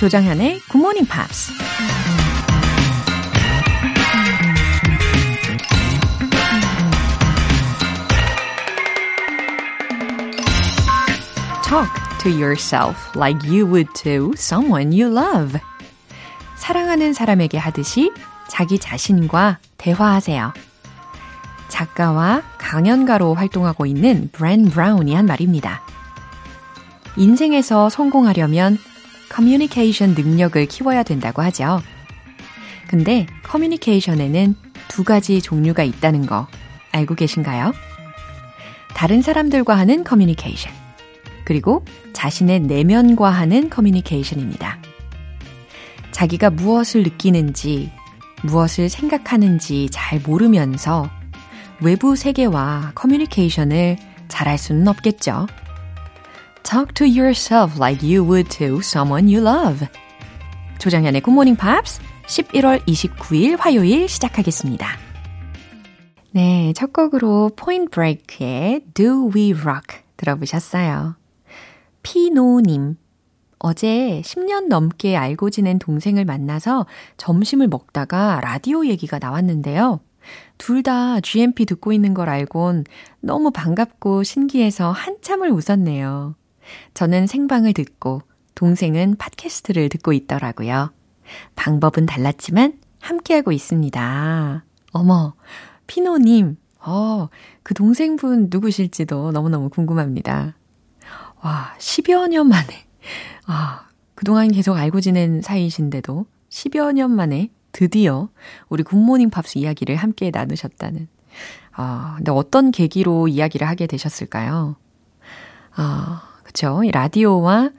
조정현의 Good Morning Pops. Talk to yourself like you would to someone you love. 사랑하는 사람에게 하듯이 자기 자신과 대화하세요. 작가와 강연가로 활동하고 있는 브레네 브라운이 한 말입니다. 인생에서 성공하려면 커뮤니케이션 능력을 키워야 된다고 하죠. 근데 커뮤니케이션에는 두 가지 종류가 있다는 거 알고 계신가요? 다른 사람들과 하는 커뮤니케이션, 그리고 자신의 내면과 하는 커뮤니케이션입니다. 자기가 무엇을 느끼는지, 무엇을 생각하는지 잘 모르면서 외부 세계와 커뮤니케이션을 잘할 수는 없겠죠. Talk to yourself like you would to someone you love. 조정현의 Good Morning Pops 11월 29일 화요일 시작하겠습니다. 네, 첫 곡으로 Point Break의 Do We Rock 들어보셨어요. 피노님. 어제 10년 넘게 알고 지낸 동생을 만나서 점심을 먹다가 라디오 얘기가 나왔는데요. 둘 다 GMP 듣고 있는 걸 알곤 너무 반갑고 신기해서 한참을 웃었네요. 저는 생방을 듣고 동생은 팟캐스트를 듣고 있더라고요. 방법은 달랐지만 함께하고 있습니다. 어머, 피노님, 어, 그 동생분 누구실지도 너무너무 궁금합니다. 와, 10여 년 만에. 아, 그동안 계속 알고 지낸 사이이신데도 10여 년 만에 드디어 우리 굿모닝 팝스 이야기를 함께 나누셨다는. 아, 근데 어떤 계기로 이야기를 하게 되셨을까요? 아, 그쵸. 이 라디오와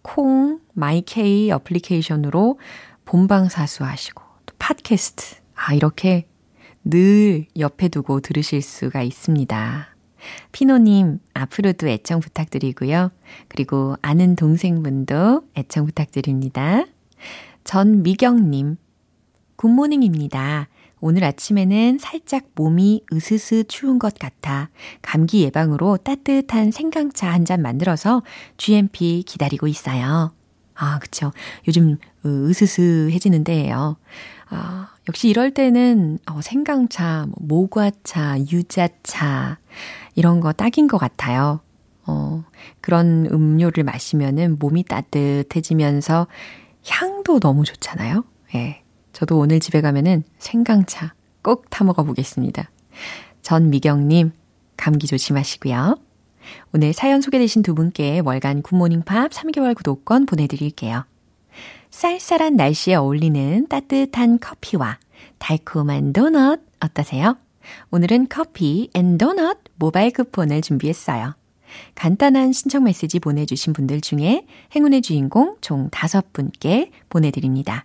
콩, my K 어플리케이션으로 본방사수 하시고, 또 팟캐스트. 아, 이렇게 늘 옆에 두고 들으실 수가 있습니다. 피노님, 앞으로도 애청 부탁드리고요. 그리고 아는 동생분도 애청 부탁드립니다. 전미경님, Good morning입니다. 오늘 아침에는 살짝 몸이 으스스 추운 것 같아 감기 예방으로 따뜻한 생강차 한 잔 만들어서 GMP 기다리고 있어요. 아, 그쵸. 요즘 으스스해지는데요. 아, 역시 이럴 때는 어, 생강차, 뭐 모과차, 유자차 이런 거 딱인 것 같아요. 어, 그런 음료를 마시면은 몸이 따뜻해지면서 향도 너무 좋잖아요. 예. 저도 오늘 집에 가면은 생강차 꼭 타먹어 보겠습니다. 전미경님, 감기 조심하시고요. 오늘 사연 소개되신 두 분께 월간 굿모닝 팝 3개월 구독권 보내드릴게요. 쌀쌀한 날씨에 어울리는 따뜻한 커피와 달콤한 도넛 어떠세요? 오늘은 커피 and 도넛 모바일 쿠폰을 준비했어요. 간단한 신청 메시지 보내주신 분들 중에 행운의 주인공 총 5분께 보내드립니다.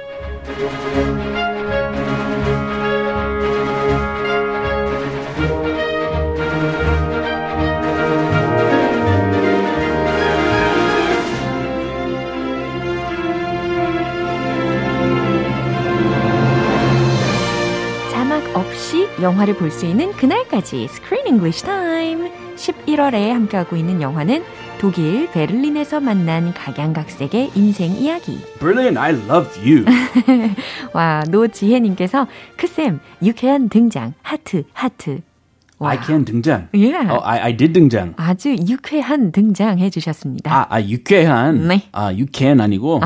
영화를 볼 수 있는 그날까지 Screen English Time. 11월에 함께하고 있는 영화는 독일 베를린에서 만난 각양각색의 인생 이야기. Brilliant, I loved you. 와 노지혜님께서 크쌤 유쾌한 등장. 하트 하트 I can 등장. Yeah. Oh, I, I did 등장. 아주 유쾌한 등장해 주셨습니다. 아, 아 유쾌한. 네. 아, 유쾌한 아니고.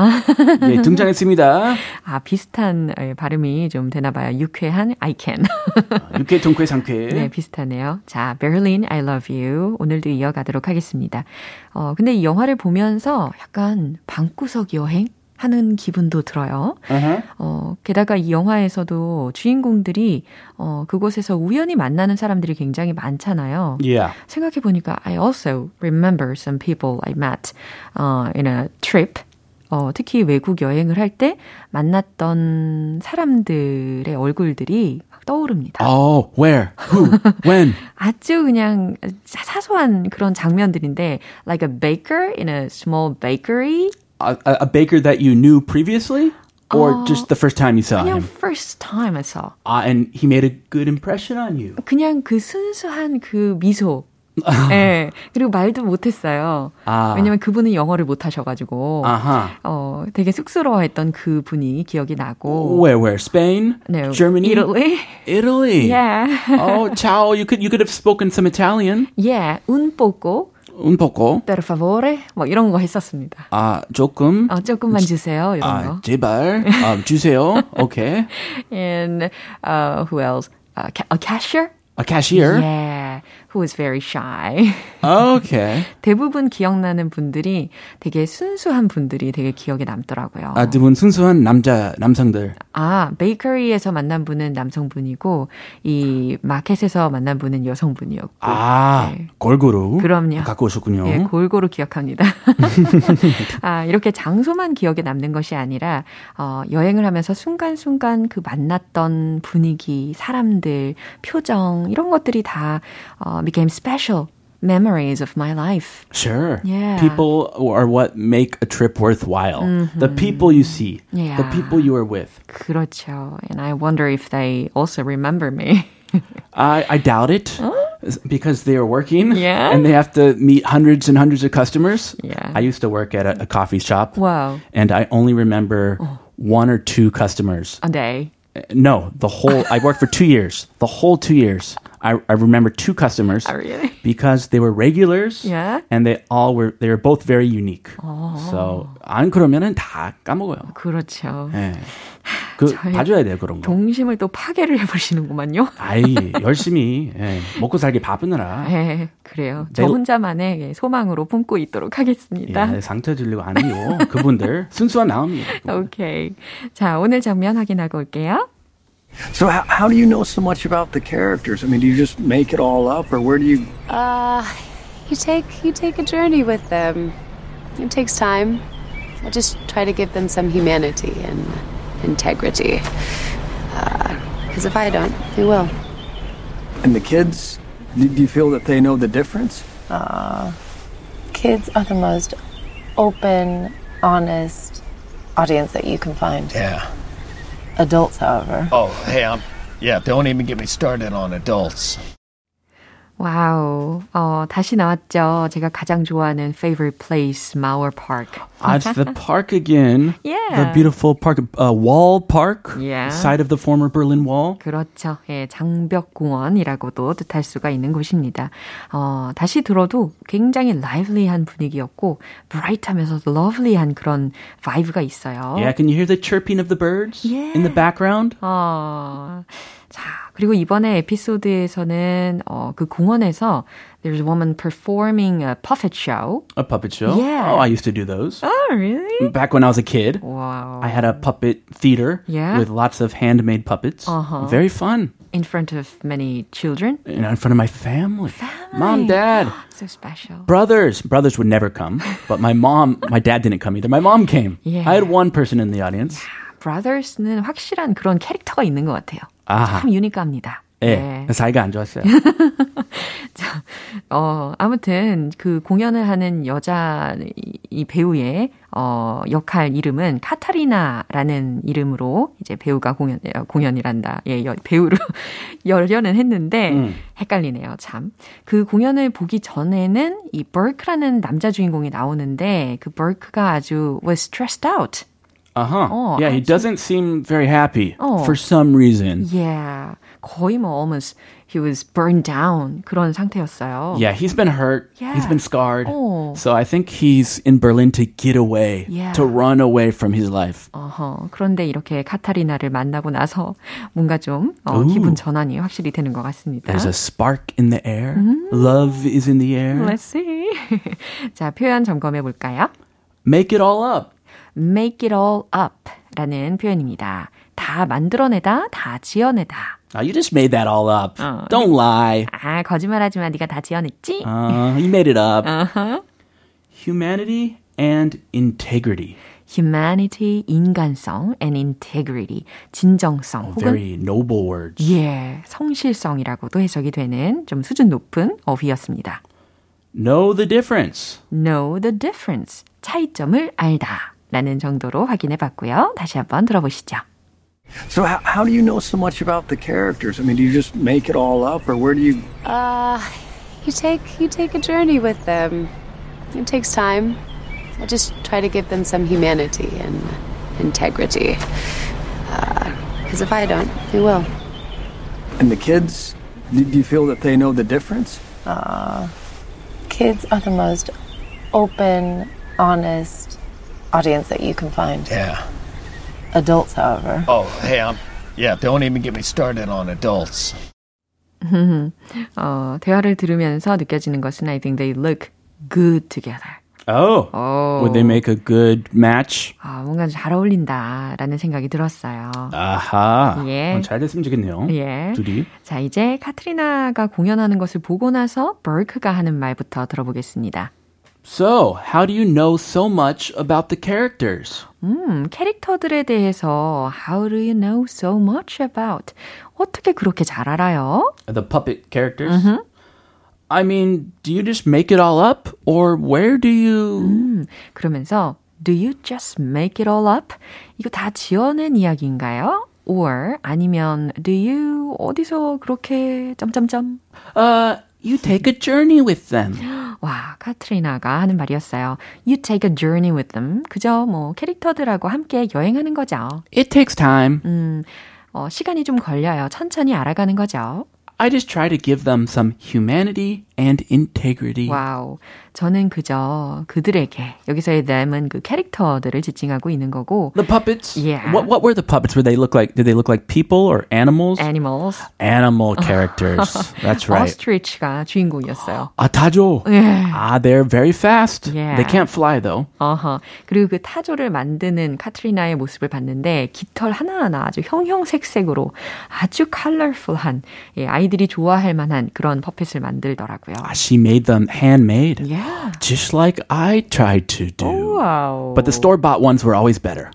예, 등장했습니다. 아, 비슷한 예, 발음이 좀 되나 봐요. 유쾌한 I can. 유쾌, 통쾌, 상쾌. 네, 비슷하네요. 자, Berlin, I love you. 오늘도 이어가도록 하겠습니다. 어, 근데 이 영화를 보면서 약간 방구석 여행? 하는 기분도 들어요. Uh-huh. 어, 게다가 이 영화에서도 주인공들이 어, 그곳에서 우연히 만나는 사람들이 굉장히 많잖아요. Yeah. 생각해 보니까 I also remember some people I met uh, in a trip. 어, 특히 외국 여행을 할 때 만났던 사람들의 얼굴들이 막 떠오릅니다. Oh, where? Who? when? 아주 그냥 사소한 그런 장면들인데 like a baker in a small bakery A, a, a baker that you knew previously? Or just the first time you saw 그냥 him? first time I saw. Ah, and he made a good impression on you. 그냥 그 순수한 그 미소. 예. 그리고 말도 못했어요. 아. 왜냐면 그분은 영어를 못하셔가지고. Uh-huh. 어, 되게 쑥스러워했던 그 분이 기억이 나고. Where, where? Spain? No, Germany? Italy. Italy. Yeah. oh, ciao. You could you could have spoken some Italian. Yeah. Un poco. Un poco. Per favore. 뭐 이런 거 했었습니다. 아, 조금. 어, 조금만 주세요. 이런 아, 거. 제발. 아, 주세요. Okay. And uh, who else? Uh, ca- a cashier? A cashier. Yeah. Who was very shy. Okay. 대부분 기억나는 분들이 되게 순수한 분들이 되게 기억에 남더라고요. 아, 두분 순수한 남자 남성들. 아, 베이커리에서 만난 분은 남성분이고 이 마켓에서 만난 분은 여성분이었고. 아, 네. 골고루. 그럼요. 갖고 오셨군요. 예, 골고루 기억합니다. 아, 이렇게 장소만 기억에 남는 것이 아니라 어, 여행을 하면서 순간순간 그 만났던 분위기, 사람들, 표정 이런 것들이 다 어, became special memories of my life. Sure. Yeah. People are what make a trip worthwhile. The people you see. The Yeah. people you are with. 그렇죠. And I wonder if they also remember me. I, I doubt it. Because they are working Yeah? and they have to meet hundreds and hundreds of customers. Yeah. I used to work at a, a coffee shop wow. and I only remember one or two customers. A day. No, the whole, I worked for two years. The whole two years. I, I remember two customers Oh, really? because they were regulars Yeah. and they all were, they were both very unique. So, 안 그러면은 다 까먹어요. 그렇죠. 예. 그, 봐줘야 돼요, 그런 거. 동심을 또 파괴를 해보시는구만요. 아이, 열심히, 예, 먹고 살기 바쁘느라. 네, 그래요. 저 혼자만의 예, 소망으로 품고 있도록 하겠습니다. 예, 상처 주려고 아니요. 그분들 순수한 마음이에요. 오케이. 자, 오늘 장면 확인하고 올게요. So how, how do you know so much about the characters? I mean, do you just make it all up, or where do you? Uh, you take you take a journey with them. It takes time. I just try to give them some humanity and integrity. Because if I don't, they will? And the kids, do, do you feel that they know the difference? Uh, Kids are the most open, honest audience that you can find. Yeah. Adults, however, Oh, hey, I'm. Yeah, don't even get me started on adults. 와우. 어, 다시 나왔죠. 제가 가장 좋아하는 favorite place, Mauer Park. Ah, it's the park again. Yeah. The beautiful park, uh, wall park. Yeah. Side of the former Berlin Wall. 그렇죠. 예, 장벽공원이라고도 뜻할 수가 있는 곳입니다. 어, 다시 들어도 굉장히 lively한 분위기였고, bright하면서도 lovely한 그런 vibe가 있어요. Yeah, can you hear the chirping of the birds in the Yeah. background? 어, 자, 그리고 이번에 에피소드에서는 어, 그 공원에서 there's a woman performing a puppet show. A puppet show. Yeah. Oh, I used to do those. Oh, really? Back when I was a kid, Wow. I had a puppet theater Yeah. with lots of handmade puppets. Uh-huh. Very fun. In front of many children. You know, in front of my family. Mom, dad, So special. brothers. Brothers would never come, but my mom, my dad didn't come either. My mom came. Yeah. I had one person in the audience. Brothers는 확실한 그런 캐릭터가 있는 것 같아요. 아하. 참 유니크합니다. 예, 네. 사이가 안 좋았어요. 어, 아무튼 그 공연을 하는 여자 이, 이 배우의 어, 역할 이름은 카타리나라는 이름으로 이제 배우가 공연 어, 공연이란다. 예, 여, 배우로 열려는 했는데 음. 헷갈리네요, 참. 그 공연을 보기 전에는 이 버크라는 남자 주인공이 나오는데 그 버크가 아주 was stressed out. Uh huh. Oh, yeah, he actually- doesn't seem very happy Oh. for some reason. Yeah. 거의 뭐 almost he was burned down 그런 상태였어요. Yeah, he's been hurt. He's Yeah. been scarred. Oh. So I think he's in Berlin to get away, Yeah. to run away from his life. 어허, 그런데 이렇게 카타리나를 만나고 나서 뭔가 좀 어, Ooh. 기분 전환이 확실히 되는 것 같습니다. There's a spark in the air. Love is in the air. Let's see. 자, 표현 점검해 볼까요? Make it all up. Make it all up 라는 표현입니다. 다 만들어내다, 다 지어내다. Oh, you just made that all up. Oh. Don't lie. 아, 거짓말하지 마. 네가 다 지어냈지? Uh, you made it up. Uh-huh. Humanity and integrity. humanity, 인간성, and integrity, 진정성, 혹은 Very noble words. 예, 성실성이라고도 해석이 되는 좀 수준 높은 어휘였습니다. Know the difference. know the difference, 차이점을 알다 라는 정도로 확인해 봤고요. 다시 한번 들어보시죠. So how, how do you know so much about the characters? I mean, do you just make it all up, or where do you? Uh, you take you take a journey with them. It takes time. I just try to give them some humanity and integrity. Because if I don't, who will? And the kids, do do you feel that they know the difference? Kids are the most open, honest audience that you can find. Yeah. Adults, however, Oh, hey, I'm. Yeah, don't even get me started on adults. 어, 대화를 들으면서 느껴지는 것은 I think they look good together. Oh. Oh. Would they make a good match? 아, 뭔가 잘 어울린다라는 생각이 들었어요. 아하. 예. 어, 잘 됐으면 좋겠네요. 예. 둘이. 자, 이제 카트리나가 공연하는 것을 보고 나서 버크가 하는 말부터 들어보겠습니다. So, how do you know so much about the characters? 음, 캐릭터들에 대해서 How do you know so much about? 어떻게 그렇게 잘 알아요? The puppet characters? I mean, do you just make it all up? Or where do you. 그러면서 Do you just make it all up? 이거 다 지어낸 이야기인가요? Or 아니면 Do you 어디서 그렇게 점점점? Uh, you take a journey with them. 와, 카트리나가 하는 말이었어요. You take a journey with them. 그저 뭐 캐릭터들하고 함께 여행하는 거죠. It takes time. 음, 어, 시간이 좀 걸려요. 천천히 알아가는 거죠. I just try to give them some humanity and integrity. 와우. 저는 그저 그들에게 여기서의 them은 그 캐릭터들을 지칭하고 있는 거고 The puppets? Yeah. What what were the puppets? Were they look like did they look like people or animals? animals. Animal characters. That's right. ostrich가 주인공이었어요. 아, 타조. 예. Ah, they're very fast. Yeah. They can't fly though. 어허. 그리고 그 타조를 만드는 카트리나의 모습을 봤는데 깃털 하나하나 아주 형형색색으로 아주 컬러풀한 예, 아이들이 좋아할 만한 그런 퍼펫을 만들더라고요. Ah, she made them handmade. Yeah. Just like I tried to do. 와우. But the store bought ones were always better.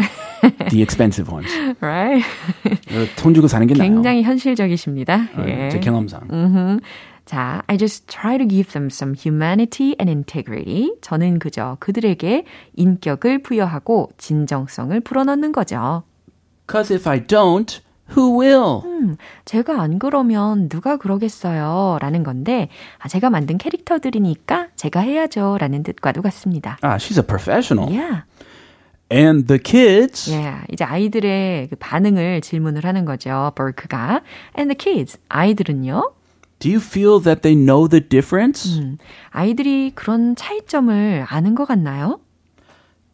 the expensive ones. right? 어, 돈 주고 사는 게 나아요. 굉장히 현실적이십니다. 네, 예. 제 경험상. 음흠. 자, I just try to give them some humanity and integrity. 저는 그저 그들에게 인격을 부여하고 진정성을 불어넣는 거죠. Cause if I don't, who will? 음, 제가 안 그러면 누가 그러겠어요? 라는 건데, 아, 제가 만든 캐릭터들이니까 제가 해야죠. 라는 뜻과도 같습니다. Ah, she's a professional. Yeah. And the kids, Yeah. 이제 아이들의 그 반응을 질문을 하는 거죠. 버크가. And the kids. 아이들은요? do you feel that they know the difference? 음, 아이들이 그런 차이점을 아는 것 같나요?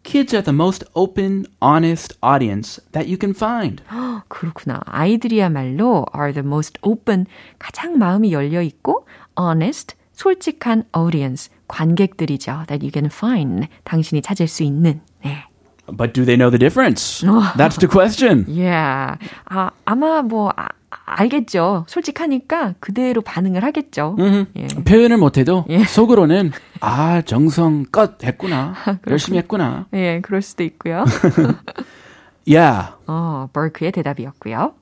Kids are the most open, honest audience that you can find. 그렇구나. 아이들이야말로 are the most open, 가장 마음이 열려 있고 honest, 솔직한 audience, 관객들이죠. That you can find. 당신이 찾을 수 있는. 네. But do they know the difference? That's the question. Yeah. 아, 아마 뭐 아, 알겠죠. 솔직하니까 그대로 반응을 하겠죠. 예. 표현을 못해도 속으로는 아 정성껏 했구나 열심히 했구나 예, 그럴 수도 있고요. yeah 어, 버크의 대답이었고요.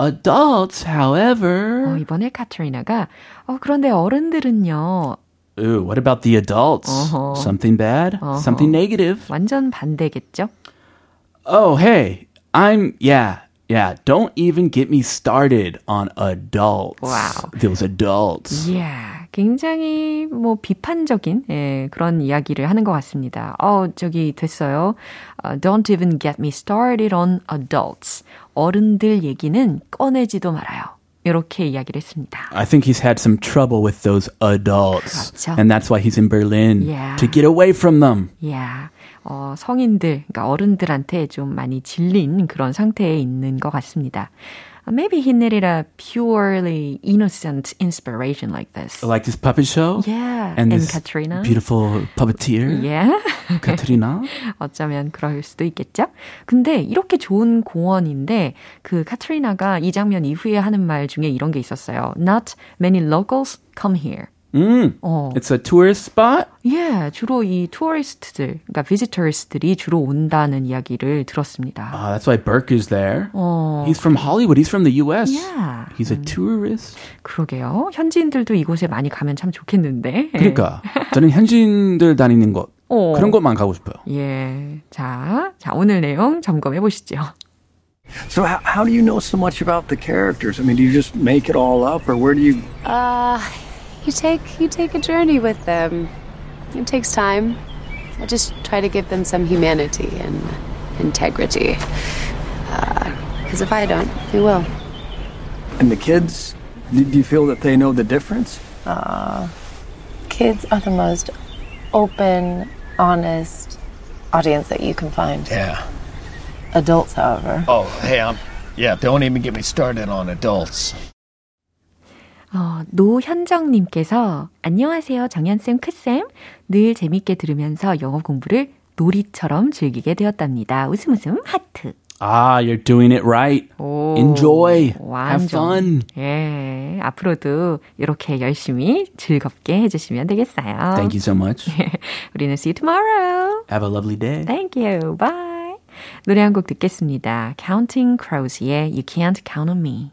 adults however 어, 이번에 카트리나가 어, 그런데 어른들은요. Ooh, what about the adults Uh-huh. something bad Uh-huh. something negative 완전 반대겠죠? oh hey I'm yeah yeah don't even get me started on adults Wow. those adults Yeah. 굉장히 뭐 비판적인 예, 그런 이야기를 하는 것 같습니다. 어, 저기 됐어요. Uh, don't even get me started on adults. 어른들 얘기는 꺼내지도 말아요. 이렇게 이야기를 했습니다. I think he's had some trouble with those adults. 그렇죠. And that's why he's in Berlin. Yeah. To get away from them. Yeah. 어, 성인들, 그러니까 어른들한테 좀 많이 질린 그런 상태에 있는 것 같습니다. Maybe he needed a purely innocent inspiration like this. Like this puppet show. Yeah. And, And this Katrina. beautiful puppeteer. Yeah. Katrina. 어쩌면 그럴 수도 있겠죠? 근데 이렇게 좋은 공원인데 그 카트리나가 이 장면 이후에 하는 말 중에 이런 게 있었어요. Not many locals come here. Mm. 어. It's a tourist spot. 예, 주로 이 투어리스트들, 그러니까 visitors들이 주로 온다는 이야기를 들었습니다. Ah, that's why Burke is there. 어, He's from Hollywood. He's from the U.S. Yeah. He's a tourist. 그러게요. 현지인들도 이곳에 많이 가면 참 좋겠는데. 그러니까 저는 현지인들 다니는 곳 어. 그런 곳만 가고 싶어요. 예. 자, 자, 오늘 내용 점검해 보시죠. So how, how do you know so much about the characters? I mean, do you just make it all up, or where do you? Uh, you take you take a journey with them. It takes time. I just try to give them some humanity and integrity. Uh, because if I don't, who will? And the kids, do do you feel that they know the difference? Uh, kids are the most open, honest audience that you can find. Yeah. Adults, however, Oh, hey, I'm. Yeah, don't even get me started on adults. 어, 노현정님께서 안녕하세요 정연쌤 크쌤 늘 재밌게 들으면서 영어 공부를 놀이처럼 즐기게 되었답니다. 웃음 웃음 하트. Ah, you're doing it right. 오, Enjoy. Have 완전. fun. 예, 앞으로도 이렇게 열심히 즐겁게 해주시면 되겠어요. Thank you so much. 우리는 see you tomorrow. Have a lovely day. Thank you. Bye. 노래 한 곡 듣겠습니다. Counting Crows의 You Can't Count on Me.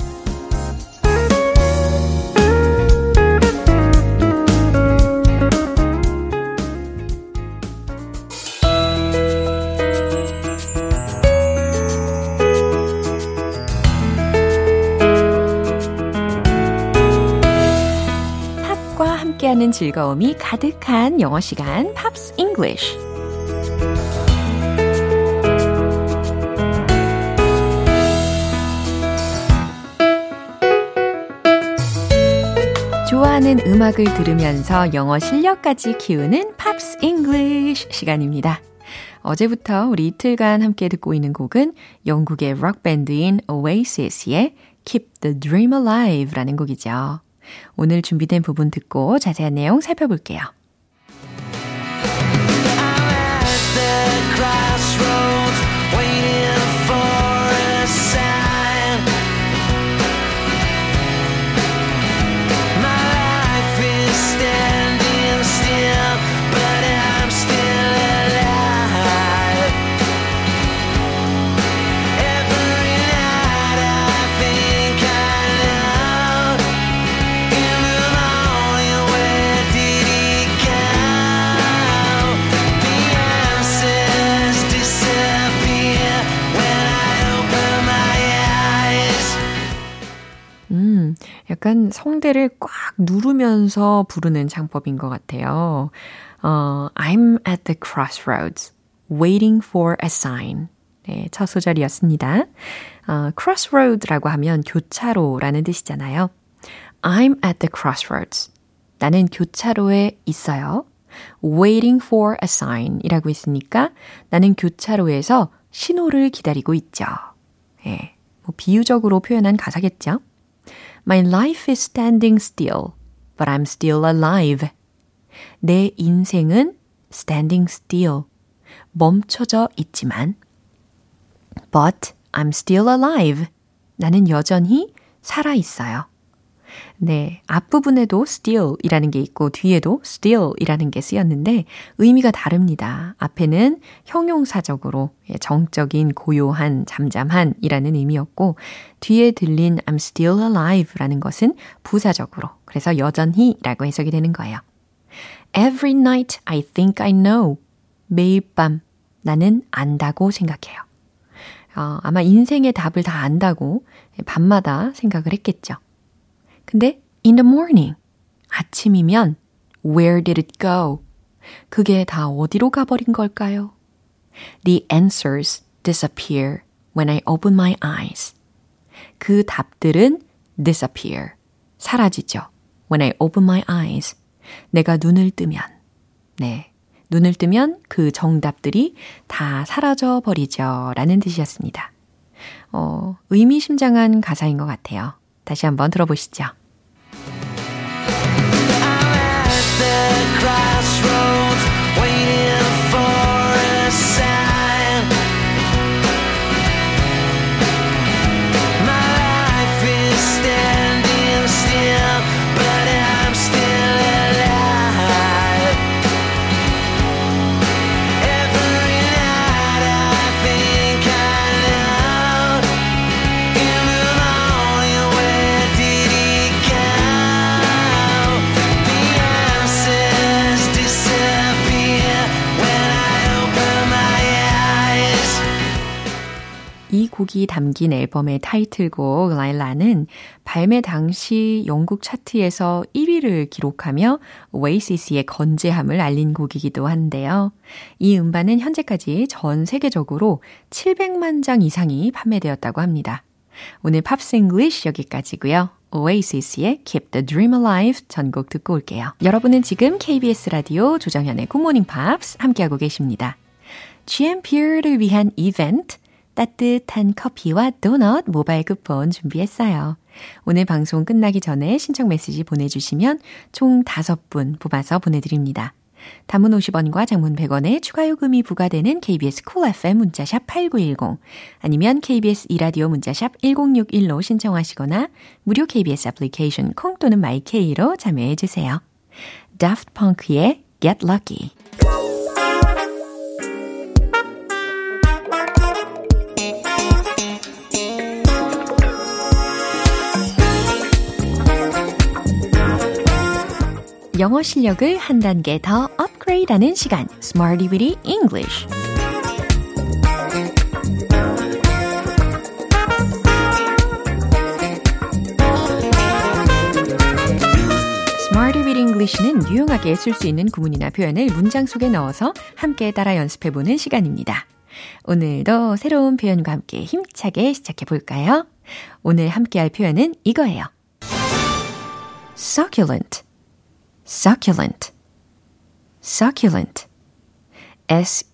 함께하는 즐거움이 가득한 영어 시간 Pops English. 좋아하는 음악을 들으면서 영어 실력까지 키우는 Pops English 시간입니다. 어제부터 우리 이틀간 함께 듣고 있는 곡은 영국의 록밴드인 Oasis의 Keep the Dream Alive라는 곡이죠. 오늘 준비된 부분 듣고 자세한 내용 살펴볼게요. 약간 성대를 꽉 누르면서 부르는 창법인 것 같아요. 어, I'm at the crossroads, waiting for a sign. 네, 첫 소절이었습니다. 어, crossroad라고 하면 교차로라는 뜻이잖아요. I'm at the crossroads. 나는 교차로에 있어요. waiting for a sign 이라고 했으니까 나는 교차로에서 신호를 기다리고 있죠. 예, 뭐 비유적으로 표현한 가사겠죠. My life is standing still, but I'm still alive. 내 인생은 standing still, 멈춰져 있지만, but I'm still alive. 나는 여전히 살아 있어요. 네, 앞부분에도 steal이라는 게 있고 뒤에도 steal이라는 게 쓰였는데 의미가 다릅니다. 앞에는 형용사적으로 예, 정적인 고요한 잠잠한 이라는 의미였고 뒤에 들린 I'm still alive라는 것은 부사적으로 그래서 여전히 라고 해석이 되는 거예요. Every night I think I know. 매일 밤 나는 안다고 생각해요. 어, 아마 인생의 답을 다 안다고 밤마다 생각을 했겠죠. 근데 in the morning 아침이면 where did it go? 그게 다 어디로 가버린 걸까요? The answers disappear when I open my eyes. 그 답들은 disappear. 사라지죠. When I open my eyes. 내가 눈을 뜨면. 네. 눈을 뜨면 그 정답들이 다 사라져 버리죠. 라는 뜻이었습니다. 어, 의미심장한 가사인 것 같아요. 다시 한번 들어보시죠. The crossroads, 이 곡이 담긴 앨범의 타이틀곡 Lyla는 발매 당시 영국 차트에서 1위를 기록하며 Oasis의 건재함을 알린 곡이기도 한데요. 이 음반은 현재까지 전 세계적으로 700만 장 이상이 판매되었다고 합니다. 오늘 Pops English 여기까지고요. Oasis의 Keep the Dream Alive 전곡 듣고 올게요. 여러분은 지금 KBS 라디오 조정현의 Morning Pops 함께하고 계십니다. GMP를 위한 이벤트 따뜻한 커피와 도넛 모바일 쿠폰 준비했어요. 오늘 방송 끝나기 전에 신청 메시지 보내주시면 총 5분 뽑아서 보내드립니다. 단문 50원과 장문 100원의 추가 요금이 부과되는 KBS cool FM 문자샵 8910 아니면 KBS 2라디오 문자샵 1061로 신청하시거나 무료 KBS 애플리케이션 콩 또는 my K로 참여해 주세요. Daft Punk의 Get Lucky 영어 실력을 한 단계 더 업그레이드하는 시간 Smarty Weedy English English는 유용하게 쓸 수 있는 구문이나 표현을 문장 속에 넣어서 함께 따라 연습해 보는 시간입니다. 오늘도 새로운 표현과 함께 힘차게 시작해 볼까요? 오늘 함께 할 표현은 이거예요. succulent succulent, succulent. S-U-C-C-U-L-E-N-T.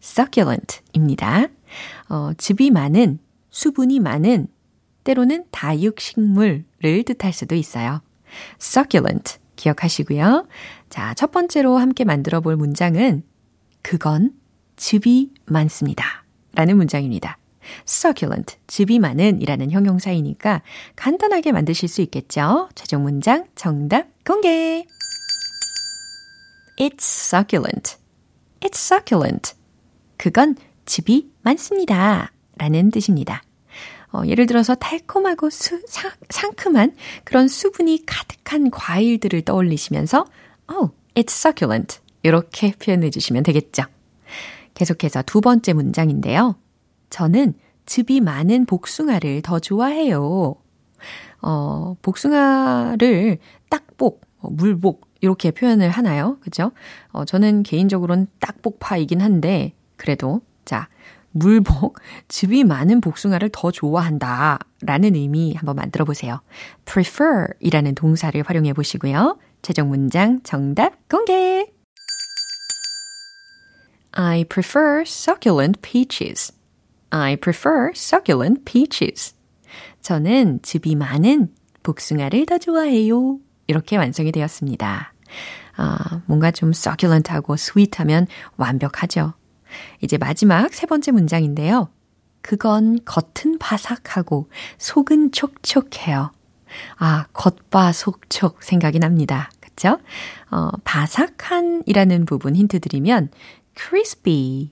succulent입니다. 어, 즙이 많은, 수분이 많은, 때로는 다육식물을 뜻할 수도 있어요. succulent 기억하시고요. 자, 첫 번째로 함께 만들어 볼 문장은 그건 즙이 많습니다. 라는 문장입니다. Succulent, 즙이 많은 이라는 형용사이니까 간단하게 만드실 수 있겠죠? 최종 문장 정답 공개! It's succulent. It's succulent. 그건 즙이 많습니다. 라는 뜻입니다. 어, 예를 들어서 달콤하고 수, 사, 상큼한 그런 수분이 가득한 과일들을 떠올리시면서 Oh, it's succulent. 이렇게 표현해 주시면 되겠죠. 계속해서 두 번째 문장인데요. 저는 즙이 많은 복숭아를 더 좋아해요. 어, 복숭아를 딱복, 어, 물복, 이렇게 표현을 하나요? 그죠? 어, 저는 개인적으로는 딱복파이긴 한데, 그래도, 자, 물복, 즙이 많은 복숭아를 더 좋아한다. 라는 의미 한번 만들어 보세요. prefer 이라는 동사를 활용해 보시고요. 최종 문장 정답 공개! I prefer succulent peaches. I prefer succulent peaches. 저는 즙이 많은 복숭아를 더 좋아해요. 이렇게 완성이 되었습니다. 아, 뭔가 좀 succulent하고 sweet하면 완벽하죠. 이제 마지막 세 번째 문장인데요. 그건 겉은 바삭하고 속은 촉촉해요. 아, 겉바 속촉 생각이 납니다. 그쵸? 어, 바삭한이라는 부분 힌트 드리면 crispy,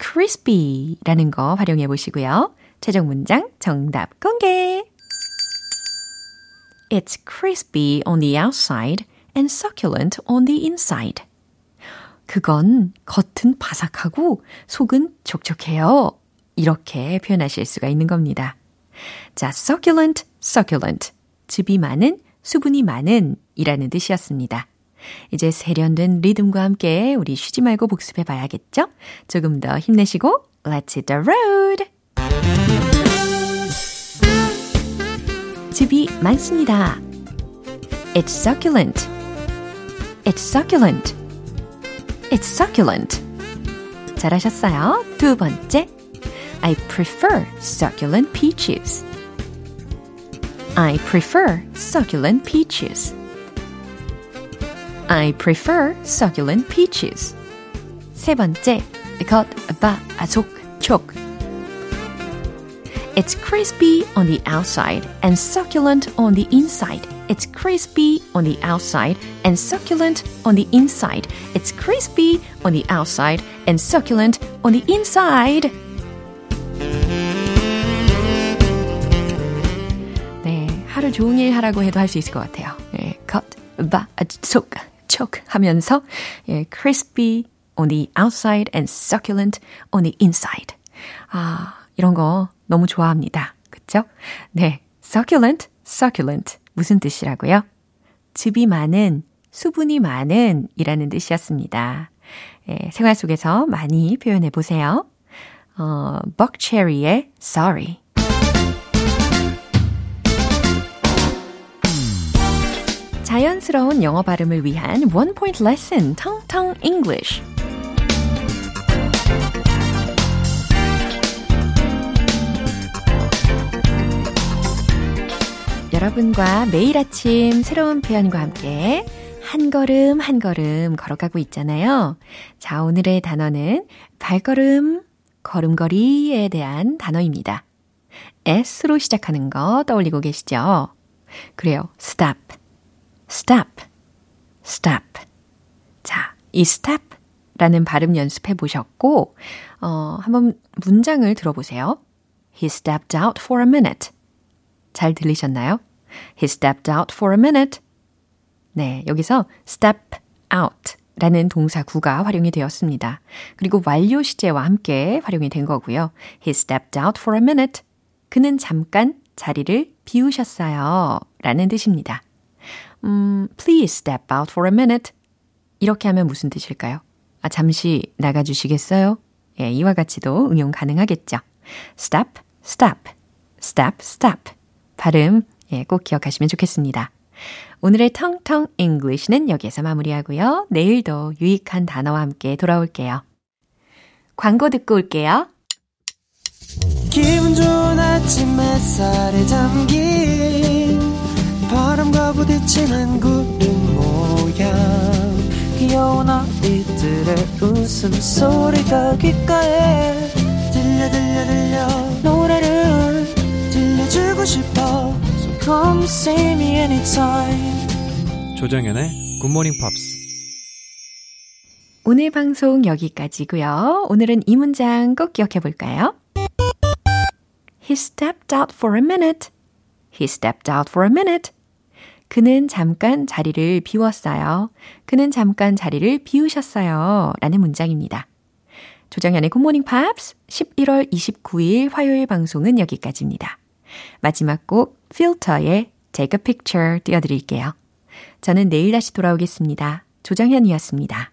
crispy라는 거 활용해 보시고요. 최종 문장 정답 공개! It's crispy on the outside and succulent on the inside. 그건 겉은 바삭하고 속은 촉촉해요. 이렇게 표현하실 수가 있는 겁니다. 자, succulent, succulent. 즙이 많은, 수분이 많은 이라는 뜻이었습니다. 이제 세련된 리듬과 함께 우리 쉬지 말고 복습해 봐야겠죠? 조금 더 힘내시고, let's hit the road! 즙이 많습니다. It's succulent. It's succulent. It's succulent. 잘하셨어요. 두 번째. I prefer succulent peaches. I prefer succulent peaches. I prefer succulent peaches. 세 번째, 겉, 바, 속, 촉. It's crispy on the outside and succulent on the inside. It's crispy on the outside and succulent on the inside. It's crispy on the outside and succulent on the inside. 네, 하루 종일 하라고 해도 할 수 있을 것 같아요. 네, cut, 바, 속, 촉 하면서 예, crispy on the outside and succulent on the inside. 아, 이런 거 너무 좋아합니다. 그쵸? 네, succulent, succulent 무슨 뜻이라고요? 즙이 많은, 수분이 많은 이라는 뜻이었습니다. 예, 생활 속에서 많이 표현해 보세요. 어, 벅체리의 sorry. 자연스러운 영어 발음을 위한 원 포인트 레슨 텅텅 English. 여러분과 매일 아침 새로운 표현과 함께 한 걸음 한 걸음 걸어가고 있잖아요. 자, 오늘의 단어는 발걸음, 걸음걸이에 대한 단어입니다. S로 시작하는 거 떠올리고 계시죠? 그래요. stop, stop, stop. 자, 이 stop 라는 발음 연습해 보셨고, 어, 한번 문장을 들어보세요. He stepped out for a minute. 잘 들리셨나요? He stepped out for a minute. 네, 여기서 step out 라는 동사 구가 활용이 되었습니다. 그리고 완료 시제와 함께 활용이 된 거고요. He stepped out for a minute. 그는 잠깐 자리를 비우셨어요. 라는 뜻입니다. 음, please step out for a minute. 이렇게 하면 무슨 뜻일까요? 아, 잠시 나가주시겠어요? 예, 이와 같이도 응용 가능하겠죠. stop, stop, stop, stop. 발음, 예, 꼭 기억하시면 좋겠습니다. 오늘의 텅텅 English는 여기에서 마무리하고요. 내일도 유익한 단어와 함께 돌아올게요. 광고 듣고 올게요. 부딪히는 구름 모양 귀여운 아이들의 웃음소리가 귓가에 들려 들려 들려 노래를 들려주고 싶어 So come see me anytime 조정연의 굿모닝 팝스 오늘 방송 여기까지고요. 오늘은 이 문장 꼭 기억해 볼까요? He stepped out for a minute. He stepped out for a minute. 그는 잠깐 자리를 비웠어요. 그는 잠깐 자리를 비우셨어요. 라는 문장입니다. 조정현의 굿모닝 팝스 11월 29일 화요일 방송은 여기까지입니다. 마지막 곡 필터의 Take a Picture 띄워드릴게요. 저는 내일 다시 돌아오겠습니다. 조정현이었습니다.